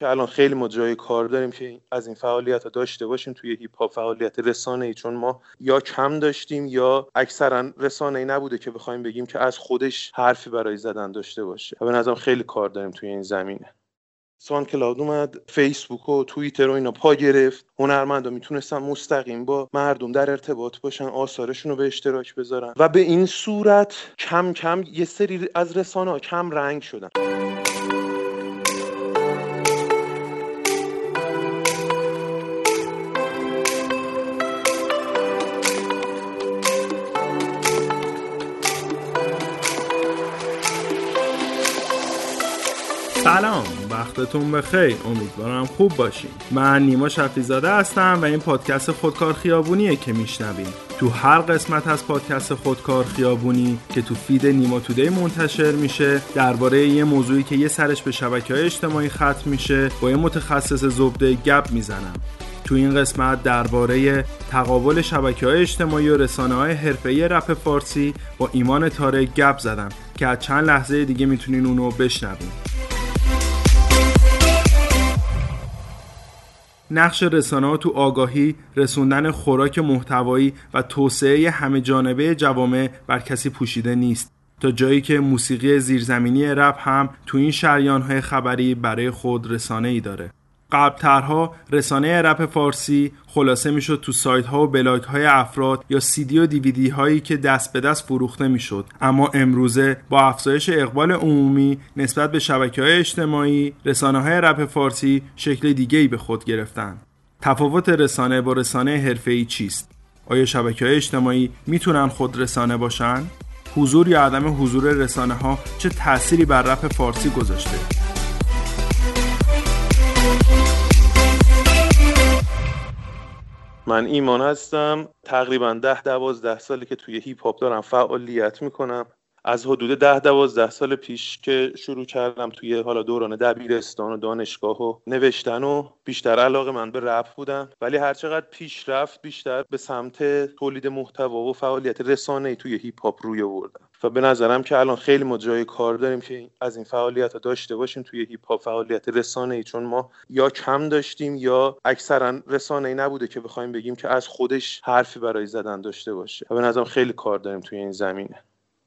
که الان خیلی ما جای کار داریم که از این فعالیت ها داشته باشیم توی هیپ هاپ فعالیت رسانه ای چون ما یا کم داشتیم یا اکثرا رسانه ای نبوده که بخوایم بگیم که از خودش حرفی برای زدن داشته باشه. به نظرم خیلی کار داریم توی این زمینه. سان کلاود اومد فیسبوک و توییتر و اینا پا گرفت. هنرمندا می‌تونستن مستقیم با مردم در ارتباط باشن آثارشون رو به اشتراک بذارن. و به این صورت کم کم یه سری از رسانه ها کم رنگ شدن. سلام وقتتون بخیر. امیدوارم خوب باشین. من نیما شفیزاده هستم و این پادکست خودکار خیابونیه که میشنویم تو هر قسمت از پادکست خودکار خیابونی که تو فید نیما تودی منتشر میشه درباره یه موضوعی که یه سرش به شبکه های اجتماعی ختم میشه با یه متخصص زبده گپ می‌زنم. تو این قسمت درباره تقابل شبکه های اجتماعی و رسانه های حرفه‌ای رپ فارسی با ایمان تاره گپ زدم که از چند لحظه دیگه می‌تونین اونو بشنوین. نقش رسانه تو آگاهی، رسوندن خوراک محتوایی و توسعه همه جانبه جوامع بر کسی پوشیده نیست. تا جایی که موسیقی زیرزمینی رپ هم تو این شریان های خبری برای خود رسانه ای داره. قبلترها رسانه رپ فارسی خلاصه می‌شد تو سایت ها و بلاگ های افراد یا دی و دیویدی هایی که دست به دست فروخته می‌شد. اما امروزه با افزایش اقبال عمومی نسبت به شبکه های اجتماعی رسانه های رپ فارسی شکل دیگه ای به خود گرفتن تفاوت رسانه با رسانه حرفه‌ای چیست؟ آیا شبکه های اجتماعی می‌تونن خود رسانه باشن؟ حضور یا عدم حضور رسانه ها چه تأثیری بر رپ فارسی گذاشته؟ من ایمان هستم. تقریبا ده دوازده سالی که توی هیپ هاپ دارم فعالیت می‌کنم. از حدود ده دوازده سال پیش که شروع کردم توی حالا دوران دبیرستان و دانشگاه و نوشتن و بیشتر علاقه من به رپ بودم ولی هرچقدر پیش رفت بیشتر به سمت تولید محتوا و فعالیت رسانه توی هیپ هاپ روی آوردم. و به نظرم که الان خیلی ما جای کار داریم که از این فعالیت ها داشته باشیم توی هیپ هاپ فعالیت رسانه ای چون ما یا کم داشتیم یا اکثرا رسانه ای نبوده که بخوایم بگیم که از خودش حرفی برای زدن داشته باشه. و به نظرم خیلی کار داریم توی این زمینه.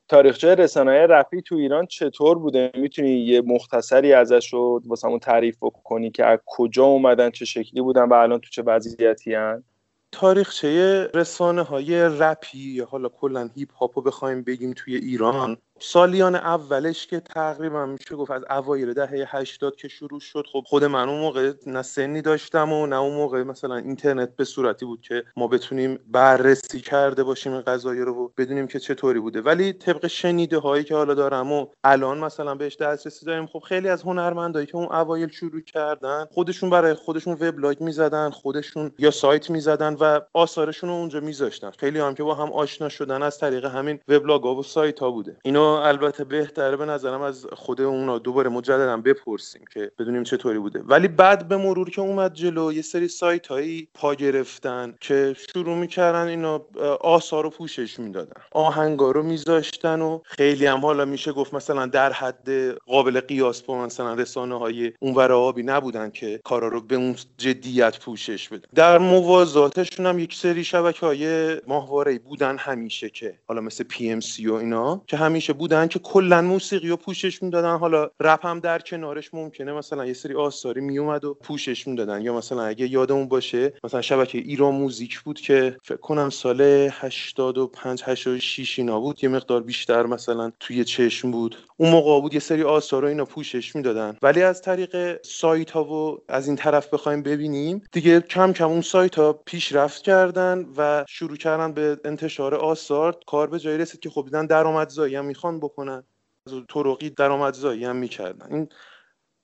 تاریخچه رسانه رپی تو ایران چطور بوده؟ می‌تونی یه مختصری ازش رو واسمون تعریف کنی که از کجا اومدن چه شکلی بودن و الان تو چه وضعیتی هن؟ تاریخچه رسانه های رپی یا حالا کلا هیپ هاپ رو بخوایم بگیم توی ایران. سالیان اولش که تقریبا میشه گفت از اوایل دهه 80 که شروع شد خب خود من اون موقع نه سنی داشتم و نه اون موقع مثلا اینترنت به صورتی بود که ما بتونیم بررسی کرده باشیم این رو و بدونیم که چطوری بوده. ولی طبق شنیده هایی که حالا دارم و الان مثلا بهش دسترسی داریم خب خیلی از هنرمندایی که اون اوایل شروع کردن خودشون برای خودشون وبلاگ می‌زدن خودشون یا سایت می‌زدن و آثارشون رو اونجا میذاشتن. خیلی هم که با هم آشنا شدن از طریق همین وبلاگ و سایت ها بوده. اینو البته بهتره به نظرم از خود اونا دوباره مجددا بپرسیم که بدونیم چطوری بوده. ولی بعد به مرور که اومد جلو یه سری سایت هایی پا گرفتن که شروع می‌کردن اینا آثار رو پوشش می‌دادن. آهنگا رو میذاشتن و خیلی هم حالا میشه گفت مثلا در حد قابل قیاس با مثلا رسانه های اونور آبی نبودن که کارا رو به اون جدیت پوشش بدن. در موازاتشون هم یک سری شبکه های ماهواره بودن همیشه که حالا مثل پی ام سی و اینا که همیشه بودن که کلا موسیقی و پوشش می‌دادن. حالا رپ هم در کنارش ممکنه مثلا یه سری آثاری میومد و پوشش می‌دادن. یا مثلا اگه یادمون باشه مثلا شبکه ایران موزیک بود که فکر کنم سال 85 86 اینا بود. یه مقدار بیشتر مثلا توی چشم بود. اون موقع بود یه سری آثار اینا پوشش می‌دادن. ولی از طریق سایت ها و از این طرف بخوایم ببینیم دیگه کم کم اون سایت ها پیشرفت کردن و شروع کردن به انتشار آثار. کار به جایی رسید که خب دیدن درآمدزایی هم می‌خوان. بکنن. از طرقی درآمدزایی هم می‌کردن. این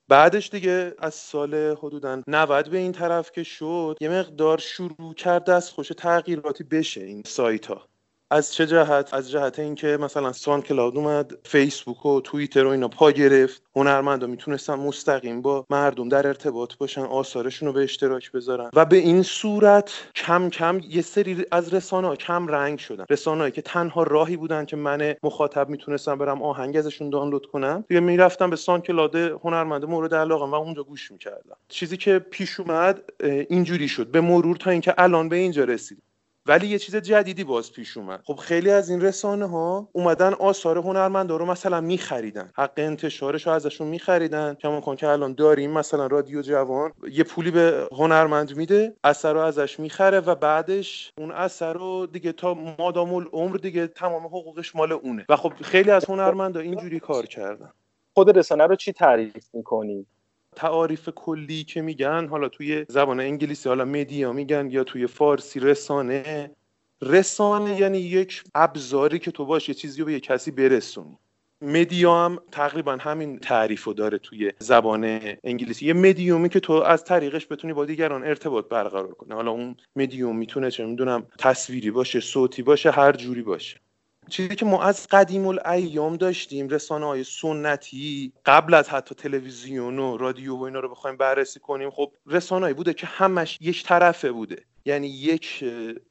بعدش دیگه از سال حدودا 90 به این طرف که شد یه مقدار شروع کرده از خوش تغییراتی بشه این سایت ها از چه جهت؟ از جهت اینکه مثلا سان کلاود اومد فیسبوک و توییتر و اینا پا گرفت. هنرمندا می‌تونستن مستقیم با مردم در ارتباط باشن آثارشون رو به اشتراک بذارن. و به این صورت کم کم یه سری از رسانه ها کم رنگ شدن. رسانه‌ای که تنها راهی بودن که من مخاطب می‌تونستم برم آهنگ ازشون دانلود کنم. دیگه می‌رفتم به سان کلاود هنرمند مورد علاقه و اونجا گوش می‌کردم. چیزی که پیش اومد اینجوری شد. به مرور تا اینکه الان به اینجا رسید ولی یه چیز جدیدی باز پیش اومد. خب خیلی از این رسانه ها اومدن آثار هنرمندا رو مثلا میخریدن. حق انتشارش رو ازشون میخریدن. کما کن که الان داریم مثلا رادیو جوان یه پولی به هنرمند میده اثر رو ازش می‌خره و بعدش اون اثر رو دیگه تا مادام العمر دیگه تمام حقوقش مال اونه. و خب خیلی از هنرمندا اینجوری کار کردن. خود رسانه رو چی تعریف می‌کنی؟ تعاریف کلی که میگن حالا توی زبان انگلیسی حالا مدیا میگن یا توی فارسی رسانه. رسانه یعنی یک ابزاری که تو باش یه چیزی رو به یه کسی برسونی. مدیا هم تقریبا همین تعریف رو داره توی زبان انگلیسی. یه مدیومی که تو از طریقش بتونی با دیگران ارتباط برقرار کنی. حالا اون مدیوم می‌تونه چه می‌دونم تصویری باشه صوتی باشه هر جوری باشه. چیزی که ما از قدیم الایام داشتیم رسانه های سنتی قبل از حتی تلویزیون و رادیو و اینا رو بخوایم بررسی کنیم خب رسانه‌ای بوده که همش یک طرفه بوده. یعنی یک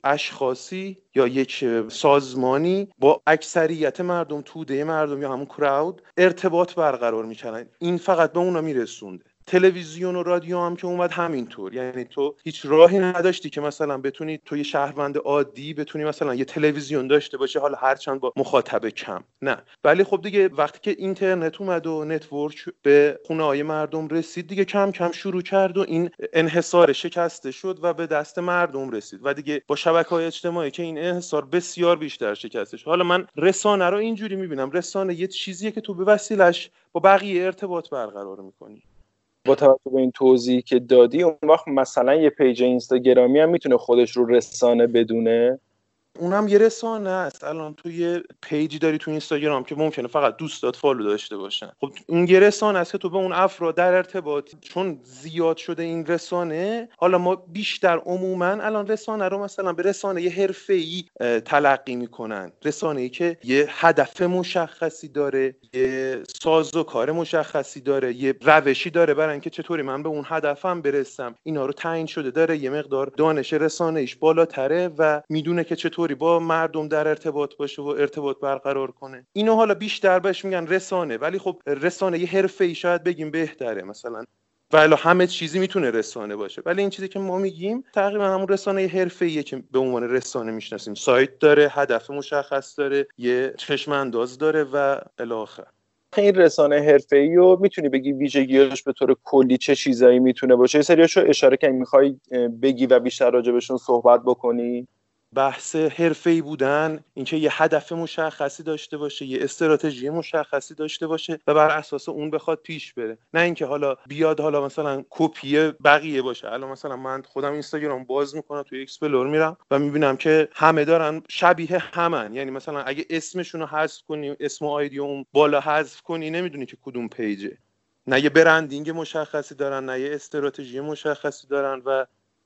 اشخاصی یا یک سازمانی با اکثریت مردم توده مردم یا همون crowd ارتباط برقرار می‌کنن این فقط به اونا میرسونده. تلویزیون و رادیو هم که اومد همینطور. یعنی تو هیچ راهی نداشتی که مثلا بتونی تو یه شهروند عادی بتونی مثلا یه تلویزیون داشته باشه حالا هرچند با مخاطب کم. نه. ولی خب دیگه وقتی که اینترنت اومد و network به خونه های مردم رسید دیگه کم کم شروع کرد و این انحصار شکسته شد و به دست مردم رسید. و دیگه با شبکه های اجتماعی که این انحصار بسیار بیشتر شکسته شد حالا من رسانه رو اینجوری می‌بینم. رسانه یه چیزیه که تو به وسیلش با بقیه ارتباط برقرار می‌کنی. با توجه به این توضیحی که دادی اون وقت مثلا یه page اینستاگرامی هم می‌تونه خودش رو رسانه بدونه. اونم یه رسانه است. الان تو یه page ی داری تو اینستاگرام که ممکنه فقط دوستات follow داشته باشن. خب اون یه رسانه است که تو به اون افراد در ارتباطی چون زیاد شده این رسانه حالا ما بیشتر عموما الان رسانه رو مثلا به رسانه یه حرفه‌ای تلقی می‌کنن. رسانه ای که یه هدف مشخصی داره یه ساز و کار مشخصی داره یه روشی داره. برای اینکه چطوری من به اون هدفم برسم. اینا رو تعیین شده داره یه مقدار دانش رسانه ایش بالاتره و می‌دونه که چطور با مردم در ارتباط باشه و ارتباط برقرار کنه. اینو حالا بیشتر بهش میگن رسانه ولی خب رسانه یه حرفه ای شاید بگیم بهتره مثلا. ولی همه چیزی می‌تونه رسانه باشه. ولی این چیزی که ما میگیم تقریبا همون رسانه حرفه ایه که به عنوان رسانه می‌شناسیم. سایت داره هدف مشخص داره یه چشم انداز داره و الاخر. این رسانه حرفه ای رو می‌تونی بگی ویژگیاش به طور کلی چه چیزایی می‌تونه باشه؟ یه سریاشو اشاره کنی می‌خوای بگی و بیشتر راجبشون صحبت بکنی؟ بحث حرفه‌ای بودن اینکه یه هدف مشخصی داشته باشه یه استراتژی مشخصی داشته باشه و بر اساس اون بخواد پیش بره. نه اینکه حالا بیاد حالا مثلا کپی بقیه باشه. الان مثلا من خودم اینستاگرام باز می‌کنم توی explore میرم و می‌بینم که همه دارن شبیه همن. یعنی مثلا اگه اسمشون رو حذف کنی اسم ID اون بالا حذف کنی نمی‌دونی که کدوم page ه. نه یه branding مشخصی دارن نه یه استراتژی مشخصی دارن و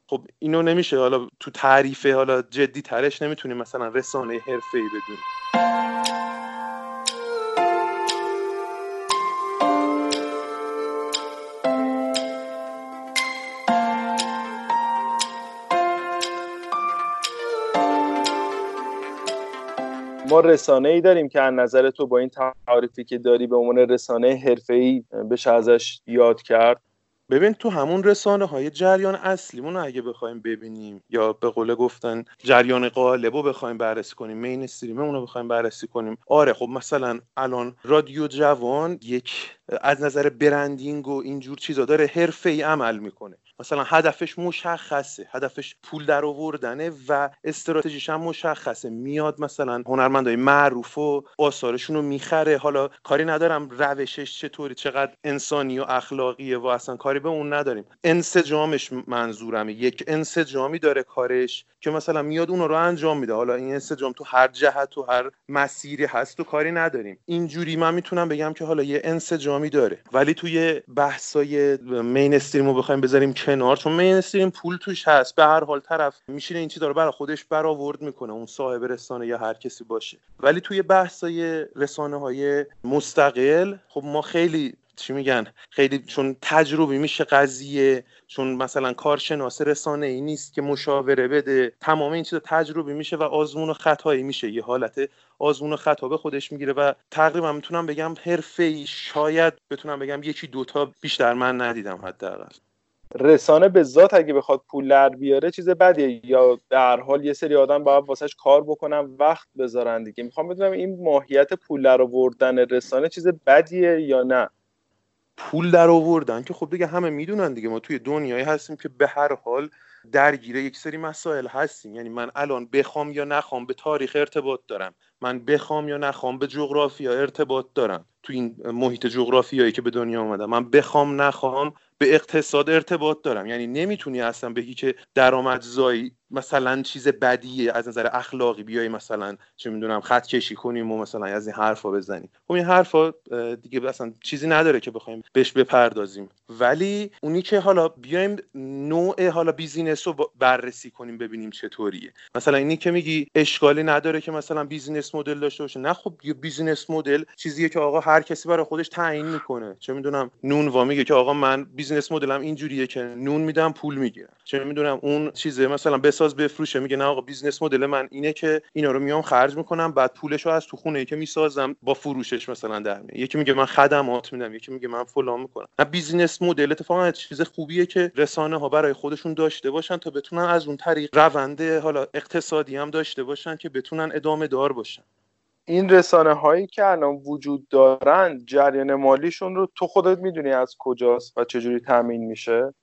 خب اینو نمیشه حالا تو تعریف حالا جدی ترش نمی‌تونیم مثلا رسانه حرفه ای بدونیم ما رسانه ای داریم که از نظر تو با این تعریفی که داری به عنوان رسانه حرفه ای بشه ازش یاد کرد. ببین تو همون رسانه های جریان اصلیمون رو اگه بخوایم ببینیم یا به قول گفتن جریان قالب رو بخوایم بررسی کنیم مین استریممون رو بخوایم بررسی کنیم. آره خب مثلا الان رادیو جوان یک از نظر برندینگ و اینجور چیزا داره حرفه ای عمل می‌کنه. مثلا هدفش مشخصه هدفش پول در آوردنه و استراتژیش هم مشخصه. میاد مثلا هنرمندای معروف و آثارشون رو می‌خره. حالا کاری ندارم روشش چطوری چقدر انسانی و اخلاقیه و اصلا کاری به اون نداریم. انسجامش منظورمه. یک انسجامی داره کارش که مثلا میاد اون رو انجام میده. حالا این انسجام تو هر جهت و هر مسیری هست و کاری نداریم. اینجوری من می‌تونم بگم که حالا یه انسجام احترامی داره. ولی توی بحثای مین استریم رو بخوایم بذاریم کنار چون مین استریم پول توش هست. به هر حال طرف میشینه این چیزا رو برای خودش برآورد می‌کنه اون صاحب رسانه یا هر کسی باشه. ولی توی بحثای رسانه های مستقل خب ما خیلی چی میگن؟ خیلی چون تجربی میشه قضیه چون مثلا کارشناس رسانه ای نیست که مشاوره بده. تمام این چیزا تجربی میشه و آزمون و خطایی میشه. یه حالت آزمون و خطا به خودش می‌گیره و تقریبا می‌تونم بگم حرفه ای شاید بتونم بگم یکی دوتا بیشتر من ندیدم حداقل. رسانه به ذات اگه بخواد پول در بیاره چیز بدیه. یا در حال یه سری آدم باید واسهش کار بکنن وقت بذارن دیگه. می‌خوام بدونم این ماهیت پول در آوردن رسانه چیز بدیه یا نه؟ پول در آوردن که خب دیگه همه می‌دونن دیگه. ما توی دنیایی هستیم که به هر حال درگیر یک سری مسائل هستیم. یعنی من الان بخوام یا نخوام به تاریخ ارتباط دارم. من بخوام یا نخوام به جغرافیا ارتباط دارم. تو این محیط جغرافیایی که به دنیا آمدم من بخوام نخوام به اقتصاد ارتباط دارم. یعنی نمی‌تونی اصلا بگی که درآمدزایی مثلا چیز بدیه از نظر اخلاقی بیای مثلا چه می‌دونم خط کشی کنیم و مثلا از این حرفا بزنیم خب این حرفا دیگه اصلا چیزی نداره که بخوایم بهش بپردازیم. ولی اونی که حالا بیایم نوع حالا business رو بررسی کنیم ببینیم چطوریه. مثلا اینی که میگی اشکالی نداره که مثلا business model داشته باشه. نه خب یه business model چیزیه که آقا هر کسی برای خودش تعیین می‌کنه. چه می‌دونم نون وا میگه که آقا من business model م اینجوریه که نون میدم پول می‌گیرم. چه می‌دونم اون چیزه مثلا بساز بفروشه میگه نه آقا business model من اینه که اینا رو میام خرج می‌کنم بعد پولش رو از تو خونه ای که می‌سازم با فروشش مثلا در میاد. یکی میگه من خدمات میدم یکی میگه من فلان می‌کنم. نه business model اتفاقا چیز خوبیه که رسانه ها برای خودشون داشته باشن تا بتونن از اون طریق روند حالا اقتصادی هم داشته باشن که بتونن ادامه دار باشن. این رسانه هایی که الان وجود دارن جریان مالیشون رو تو خودت می‌دونی از کجاست و چجوری تامین میشه؟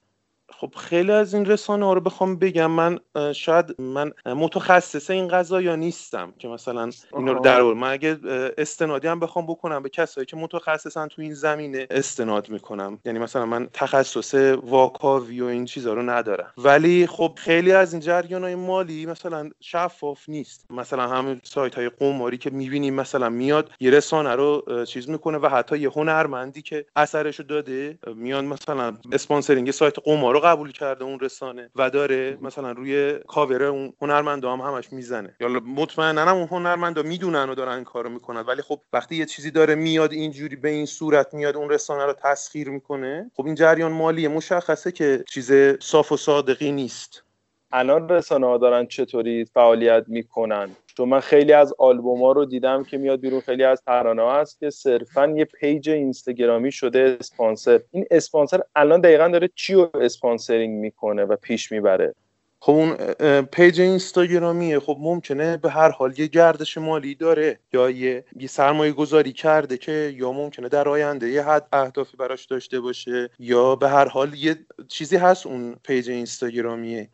خب خیلی از این رسانه ها رو بخوام بگم من شاید من متخصص این قضايا نیستم که مثلا اینا رو در من اگه استنادی هم بخوام بکنم به کسایی که متخصصن تو این زمینه استناد می‌کنم. یعنی مثلا من تخصص واکاوی و این چیزها رو ندارم. ولی خب خیلی از این جریان های مالی مثلا شفاف نیست. مثلا همین سایت های قماری که می‌بینیم مثلا میاد یه رسانه رو چیز می‌کنه و حتی یه هنرمندی که اثرشو داده میاد مثلا sponsoring سایت قمار رو قبول کرده اون رسانه و داره مثلا روی کاور اون هنرمندا هم همش می‌زنه. یا مطمئنا هم اون هنرمندا می‌دونن و دارن کارو می‌کنن. ولی خب وقتی یه چیزی داره میاد اینجوری به این صورت میاد اون رسانه رو تسخیر می‌کنه خب این جریان مالی مشخصه که چیز صاف و صادقی نیست. الان رسانه ها دارن چطوری فعالیت می‌کنن؟ چون من خیلی از آلبوم رو دیدم که میاد بیرون خیلی از ترانه ها هست که صرفا یه page اینستاگرامی شده اسپانسر. این اسپانسر الان دقیقا داره چی رو sponsoring می‌کنه و پیش می‌بره؟ خب اون page اینستاگرامیه. خب ممکنه به هر حال یه گردش مالی داره یا یه, یه سرمایه گذاری کرده که یا ممکنه در آینده یه حد اهدافی براش داشته باشه یا به هر حال یه چیزی هست اون پیج اینستاگرامیه.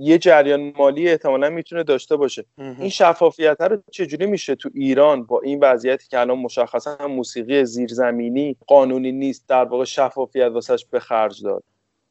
یه جریان مالی احتمالا می‌تونه داشته باشه. این شفافیت رو چجوری میشه تو ایران با این وضعیتی که الان مشخصا موسیقی زیرزمینی قانونی نیست در واقع شفافیت واسش به خرج داد؟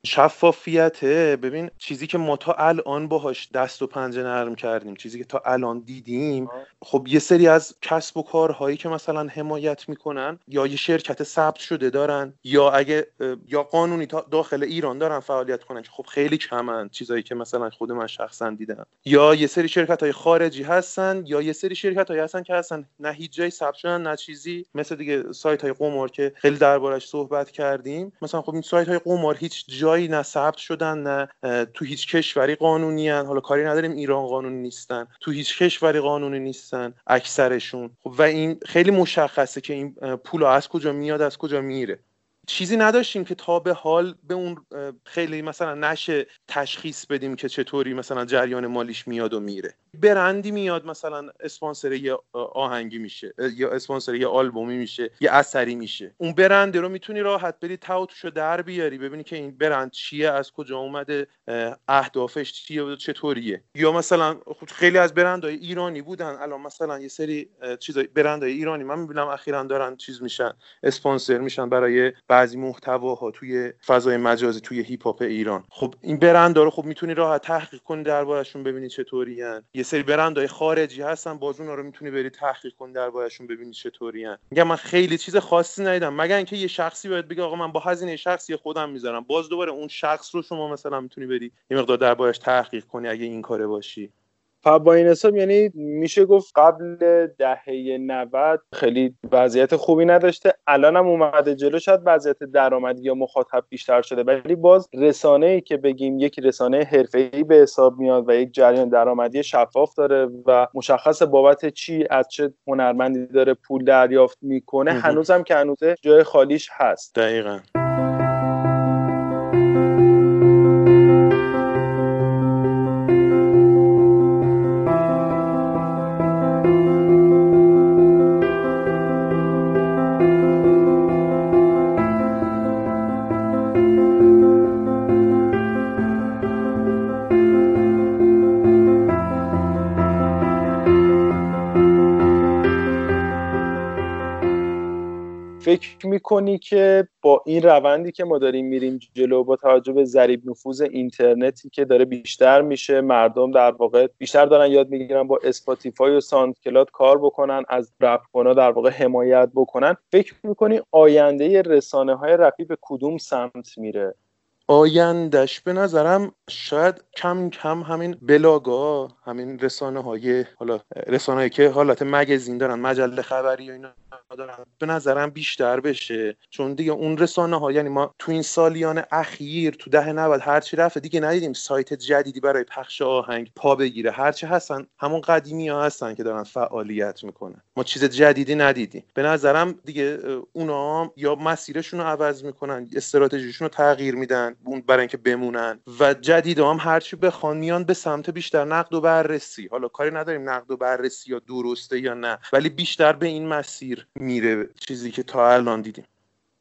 شفافیت ببین چیزی که ما تا الان باهاش دست و پنجه نرم کردیم چیزی که تا الان دیدیم خب یه سری از کسب و کارهایی که مثلا حمایت می‌کنن یا یه شرکت ثبت شده دارن یا اگه یا قانونی تا داخل ایران دارن فعالیت کنن که خب خیلی کمن چیزایی که مثلا خود من شخصا دیدم. یا یه سری شرکت های خارجی هستن یا یه سری شرکت هایی هستن که هستن نه هیچ جایی ثبت شدن نه چیزی. مثل دیگه سایت های قمار که خیلی دربارش صحبت کردیم. مثلا خب این سایت های قمار هیچ جایی نه ثبت شدن نه تو هیچ کشوری قانونی هن. حالا کاری نداریم ایران قانونی نیستن. تو هیچ کشوری قانونی نیستن اکثرشون. خب و این خیلی مشخصه که این پول از کجا میاد از کجا میره. چیزی نداشتیم که تا به حال به اون خیلی مثلا نشه تشخیص بدیم که چطوری مثلا جریان مالیش میاد و میره. برندی میاد مثلا اسپانسر یه آهنگی میشه یا اسپانسر یه آلبومی میشه یه اثری میشه. اون برند رو می‌تونی راحت بری رو در بیاری ببینی که این برند چیه از کجا اومده اهدافش چیه و چطوریه. یا مثلا خیلی از برندهای ایرانی بودن الان مثلا یه سری چیزای برندهای ایرانی من می‌بینم اخیرا دارن چیز میشن اسپانسر میشن برای بعضی محتواها توی فضای مجازی توی هیپ هاپ ایران. خب این برندها رو خب می‌تونی راحت تحقیق کنی دربارشون ببینی چطورین. یه سری برندهای خارجی هستن باز رو می‌تونی بری تحقیق کنی دربارشون ببینی چطورین. میگم من خیلی چیز خاصی ندیدم. مگر اینکه یه شخصی باید بگه آقا من با هزینه شخصی خودم می‌ذارم. باز دوباره اون شخص رو شما مثلا می‌تونی بری یه مقدار دربارش تحقیق کنی اگه این کاره باشی. با این حساب یعنی میشه گفت قبل دهه 90 خیلی وضعیت خوبی نداشته. الان هم اومده جلو. شاید وضعیت درآمدی یا مخاطب بیشتر شده. ولی باز رسانه ای که بگیم یک رسانه حرفه‌ای به حساب میاد و یک جریان درآمدی شفاف داره و مشخص بابت چی از چه هنرمندی داره پول دریافت می‌کنه هنوزم که هنوزه جای خالیش هست. دقیقا. فکر می‌کنی که با این روندی که ما داریم میریم جلو با توجه به ضریب نفوذ اینترنتی که داره بیشتر میشه مردم در واقع بیشتر دارن یاد می‌گیرن با Spotify و SoundCloud کار بکنن از رپ در واقع حمایت بکنن فکر می‌کنی آینده رسانه های رپی به کدوم سمت میره؟ آیندش به نظرم شاید کم کم همین بلاگا همین رسانه های حالا رسانه که حالت مگزین دارن مجله خبری و اینا دارن به نظرم بیشتر بشه. چون دیگه اون رسانه ها یعنی ما تو این سالیان اخیر تو ده 90 هرچی رفته دیگه ندیدیم سایت جدیدی برای پخش آهنگ پا بگیره. هرچی هستن همون قدیمی ها هستن که دارن فعالیت می‌کنن. ما چیز جدیدی ندیدیم. به نظرم دیگه اونا یا مسیرشون رو عوض می‌کنن استراتژیشون رو تغییر میدن برای اینکه بمونن. و جدید هم هرچی بخوان میان به سمت بیشتر نقد و بررسی. حالا کاری نداریم نقد و بررسی یا درسته یا نه ولی بیشتر به این مسیر میره چیزی که تا الان دیدیم.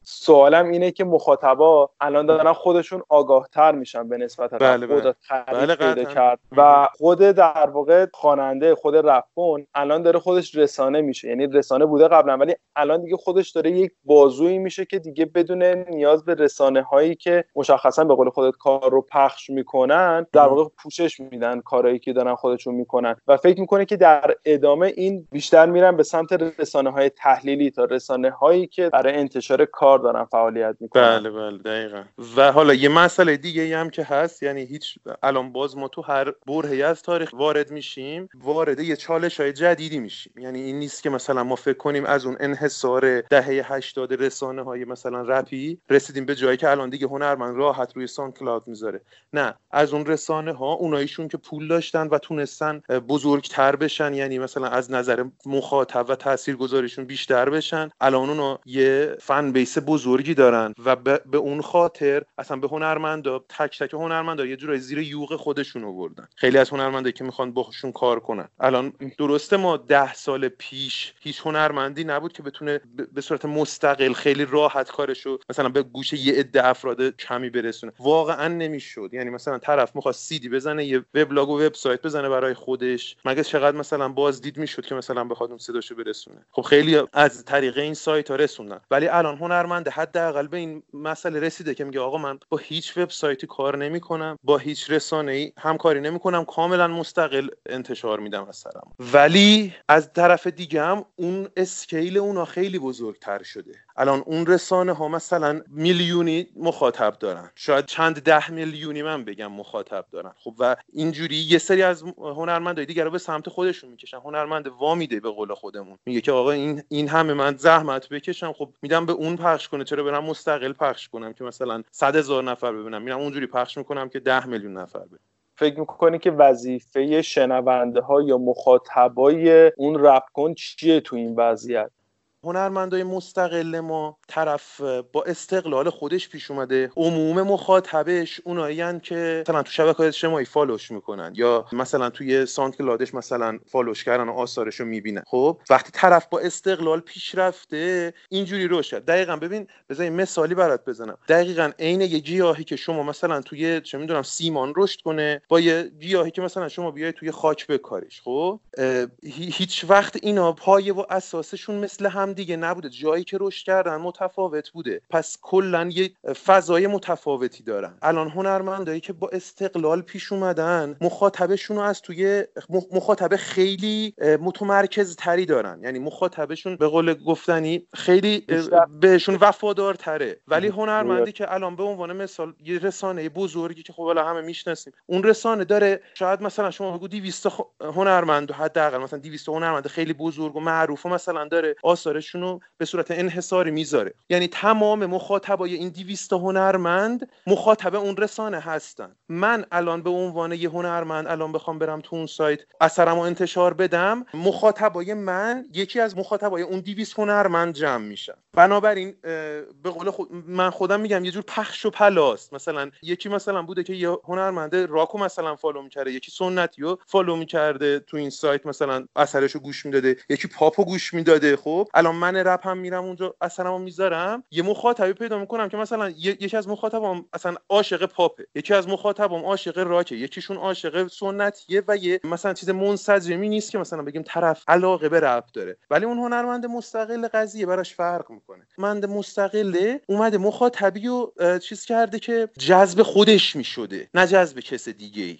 سوالم اینه که مخاطبا الان دارن خودشون آگاهتر میشن به نسبت بله بله. بله پیدا کرد و خود در واقع خواننده خود رپون الان داره خودش رسانه میشه. یعنی رسانه بوده قبلا ولی الان دیگه خودش داره یک بازویی میشه که دیگه بدون نیاز به رسانه هایی که مشخصا به قول خودت کار رو پخش می‌کنن در واقع پوشش میدن کارهایی که دارن خودشون می‌کنن. و فکر می‌کنه که در ادامه این بیشتر میرن به سمت رسانه های تحلیلی تا رسانه هایی که برای انتشار کار دارن فعالیت می‌کنن. بله بله دقیقا. و حالا یه مسئله دیگه ای هم که هست یعنی هیچ الان باز ما تو هر برهی از تاریخ وارد میشیم وارد یه چالش های جدیدی میشیم. یعنی این نیست که مثلا ما فکر کنیم از اون انحصار دهه 80 رسانه های مثلا رپی رسیدیم به جایی که الان دیگه هنرمند راحت روی سان کلاود می‌ذاره. نه از اون رسانه ها اوناییشون که پول داشتن و تونستن بزرگتر بشن یعنی مثلا از نظر مخاطب و تاثیرگذاریشون بیشتر بشن الان اونا یه فن بیس بزرگی دارن و به اون خاطر اصلا به هنرمندا تک تک هنرمندا یه جورای زیر یوغ خودشون آوردن. خیلی از هنرمندایی که می‌خوان باهاشون کار کنن. الان درسته ما ده سال پیش هیچ هنرمندی نبود که بتونه به صورت مستقل خیلی راحت کارشو مثلا به گوش یه عده افراد کمی برسونه. واقعا نمی‌شد. یعنی مثلا طرف می‌خواد سیدی بزنه یه وبلاگ و وبسایت بزنه برای خودش. مگه چقدر مثلا بازدید می‌شد که مثلا بخواد اون صداشو برسونه؟ خب خیلی از طریق این سایت ها رسوندن. ولی الان هنرمند حداقل به این مسئله رسیده که میگه آقا من با هیچ وبسایتی کار نمی‌کنم با هیچ رسانه ای همکاری نمی‌کنم کاملا مستقل انتشار میدم از سرم. ولی از طرف دیگه هم اون اسکیل اونا خیلی بزرگتر شده. الان اون رسانه ها مثلا میلیونی مخاطب دارن. شاید چند ده میلیونی من بگم مخاطب دارن. خب و اینجوری یه سری از هنرمندای دیگر رو به سمت خودشون می‌کشن. هنرمند وامیده به قول خودمون. میگه که آقا این این همه من زحمت بکشم. خب میدم به اون پخش کنه. چرا برم مستقل پخش کنم که مثلا صد هزار نفر ببینم. میرم اونجوری پخش می‌کنم که ده میلیون نفر ببینم. فکر می‌کنی که وظیفه شنونده ها یا مخاطبای اون رپ کن چیه تو این وضعیت؟ هنرمندای مستقل ما طرف با استقلال خودش پیش اومده عموم مخاطبش اونایی که مثلا تو شبکه اجتماعی follow ش می‌کنن یا مثلا توی SoundCloud ش مثلا follow ش کردن و آثارش رو می‌بینن. خب وقتی طرف با استقلال پیش رفته اینجوری روشه دقیقا ببین بذار مثالی برات بزنم. دقیقا عین یه گیاهی که شما مثلا توی چه می‌دونم سیمان رشد کنه با یه گیاهی که مثلا شما بیای توی خاک بکاریش. خب هیچ وقت اینا پایه و اساسشون مثل هم دیگه نبوده. جایی که رشد کردن متفاوت بوده. پس کلا یه فضای متفاوتی دارن. الان هنرمندایی که با استقلال پیش اومدن مخاطبشون رو از توی مخاطب خیلی متمرکز تری دارن. یعنی مخاطبشون به قول گفتنی خیلی بهشون وفادارتره. ولی هنرمندی که الان به عنوان مثال یه رسانه بزرگی که خب همه می‌شناسیم اون رسانه داره شاید مثلا شما بگو 200 هنرمند حداقل مثلا 200 هنرمند خیلی بزرگ و معروف و مثلا داره آثارشون رو به صورت انحصاری می‌ذاره. یعنی تمام مخاطبای این 200 هنرمند مخاطب اون رسانه هستن. من الان به عنوان یه هنرمند الان بخوام برم تو اون سایت اثرمو انتشار بدم مخاطبای من یکی از مخاطبای اون 200 هنرمند جمع میشن. بنابراین به قول خود من خودم میگم یه جور پخش و پلاست. مثلا یکی مثلا بوده که یه هنرمند راکو مثلا follow می‌کرده یکی سنتی رو follow می‌کرده تو این سایت مثلا اثرش رو گوش می‌داده یکی پاپو گوش می‌داده. خب الان من رپ هم میرم اونجا اثرمو می‌ذارم یه مخاطبی پیدا می‌کنم که مثلا یکی از مخاطبام اصلا عاشق پاپه یکی از مخاطبام عاشق راکه یکیشون عاشق سنتیه و یه مثلا چیز منسجمی نیست که مثلا بگیم طرف علاقه به رپ داره. ولی اون هنرمند مستقل قضیه براش فرق می‌کنه. مند مستقله اومده مخاطبی و چیز کرده که جذب خودش می‌شده نه جذب کس دیگه ای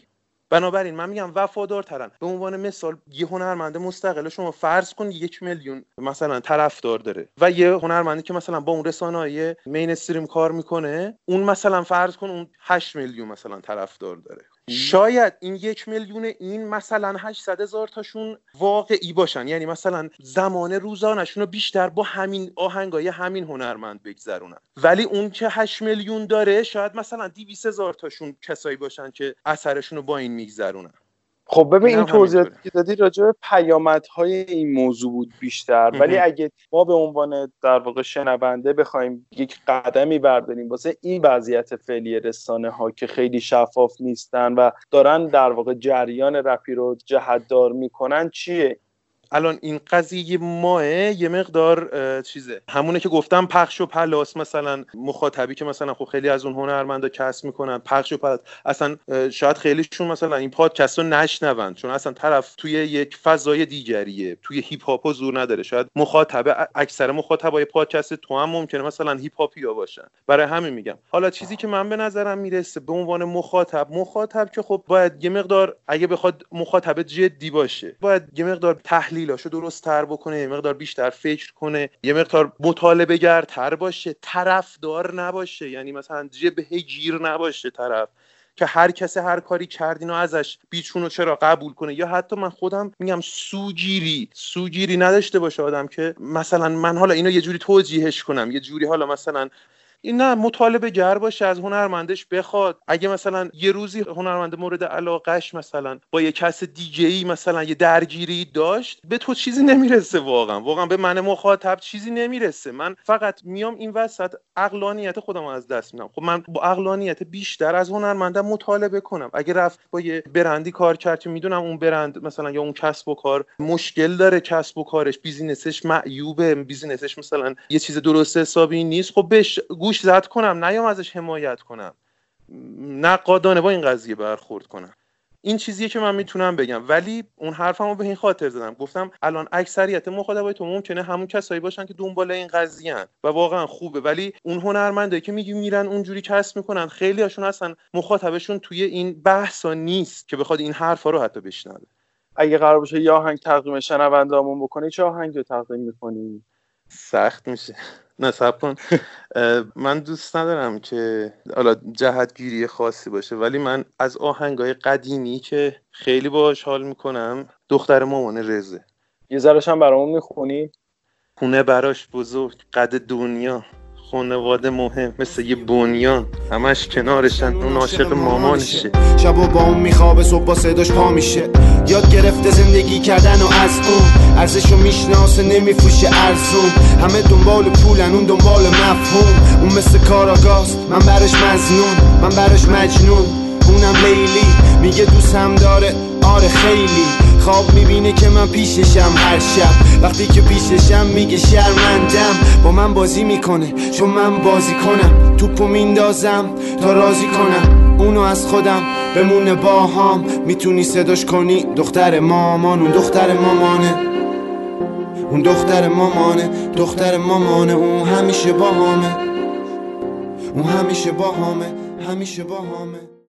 بنابراین من میگم وفادارترن. به عنوان مثال یه هنرمند مستقل شما فرض کن یک میلیون مثلا طرفدار داره و یه هنرمندی که مثلا با اون رسانه‌های مین استریم کار می‌کنه اون مثلا فرض کن اون 8 میلیون مثلا طرفدار داره. شاید این یک میلیون این مثلا 800 هزار تاشون واقعی باشن. یعنی مثلا زمان روزانشون رو بیشتر با همین آهنگای همین هنرمند بگذرونن. ولی اون که 8 میلیون داره شاید مثلا 200 هزار تاشون کسایی باشن که اثرشون رو با این میگذرونن. خب ببین این توضیحاتی که دادی راجع به پیامدهای این موضوع بود بیشتر. ولی اگه ما به عنوان در واقع شنونده بخوایم یک قدمی برداریم واسه این وضعیت فعلی رسانه ها که خیلی شفاف نیستن و دارن در واقع جریان رپی رو جهتدار می‌کنن چیه؟ الان این قضیه ما یه مقدار چیزه. همونه که گفتم پخش و پلاس مثلا مخاطبی که مثلا خب خیلی از اون هنرمندا کسب می‌کنن پخش و پلاس. اصلا شاید خیلیشون مثلا این پادکست رو چون اصلا طرف توی یک فضای دیگریه. توی هیپ هاپ حضور نداره. شاید مخاطب اکثر مخاطبای پادکست تو هم ممکنه مثلا هیپ هاپیا باشن. برای همین میگم. حالا چیزی که من به نظرم می‌رسه به عنوان مخاطب مخاطب که خب باید یه مقدار اگه بخواد مخاطب جدی باشه باید یه مقدار تحلیل تحلیلاشو درست تر بکنه یه مقدار بیشتر فکر کنه یه مقدار مطالبه گرتر باشه. طرفدار نباشه. یعنی مثلا جبهه گیر نباشه طرف. که هر کسی هر کاری کردین و ازش بی‌چون و چرا قبول کنه. یا حتی من خودم میگم سوگیری سوگیری نداشته باشه آدم که مثلا من حالا اینو یه جوری توجیهش کنم. یه جوری حالا مثلا این نه مطالبه گر باشه از هنرمندش بخواد. اگه مثلا یه روزی هنرمند مورد علاقش مثلا با یه کس دیگه ای مثلا یه درگیری داشت به تو چیزی نمی‌رسه واقعا. واقعا به من مخاطب چیزی نمی‌رسه. من فقط میام این وسط عقلانیت خودم از دست میدم. خب من با عقلانیت بیشتر از هنرمندم مطالبه کنم. اگه رفت با یه برندی کار کرد که می‌دونم اون برند مثلا یا اون کسب و کار مشکل داره کسب و کارش business ش معیوبه business ش مثلا یه چیز درست حسابی نیست خب بهش گوش زد کنم نیام ازش حمایت کنم. نقادانه با این قضیه برخورد کنم. این چیزیه که من می‌تونم بگم. ولی اون حرفمو به این خاطر زدم. گفتم الان اکثریت مخاطبای تو ممکنه همون کسایی باشن که دنبال این قضیه و واقعا خوبه. ولی اون هنرمندایی که میگی میرن اونجوری کسب می‌کنن خیلی هاشون اصلا مخاطبشون توی این بحثا نیست که بخواد این حرفا رو حتی بشنوه. اگه قرار باشه یا آهنگ تقدیم شنوندهامون بکنی چه آهنگی رو تقدیم می‌کنی؟ سخت میشه. نه کن من دوست ندارم که حالا جهتگیری خاصی باشه ولی من از آهنگای قدیمی که خیلی باش حال می‌کنم دختر مامان رزه. یه ذرش هم برامون می‌خونی؟ خونه براش بزرگ قد دنیا. خانواده مهم مثل یه بنیان. همش کنارشن اون عاشق مامانشه. شبا با اون میخوابه صبح با صداش پا میشه. یاد گرفته زندگی کردن و از اون. ارزشو می‌شناسه نمیفروشه ارزون. همه دنبال پولن اون دنبال مفهوم. اون مثل کاراگاست من برش مزنون. من برش مجنون. اونم لیلی میگه دوستم داره. آره خیلی. خواب می‌بینه که من پیششم هر شب. وقتی که پیششم میگه شرمندم با من بازی می‌کنه. چون من بازی کنم. توپو میندازم تا راضی کنم. اونو از خودم بمونه باهام. می‌تونی صداش کنی؟ دختر مامان اون دختر مامانه. اون دختر مامانه. دختر مامانه. اون همیشه با همه اون همیشه با همه همیشه با همه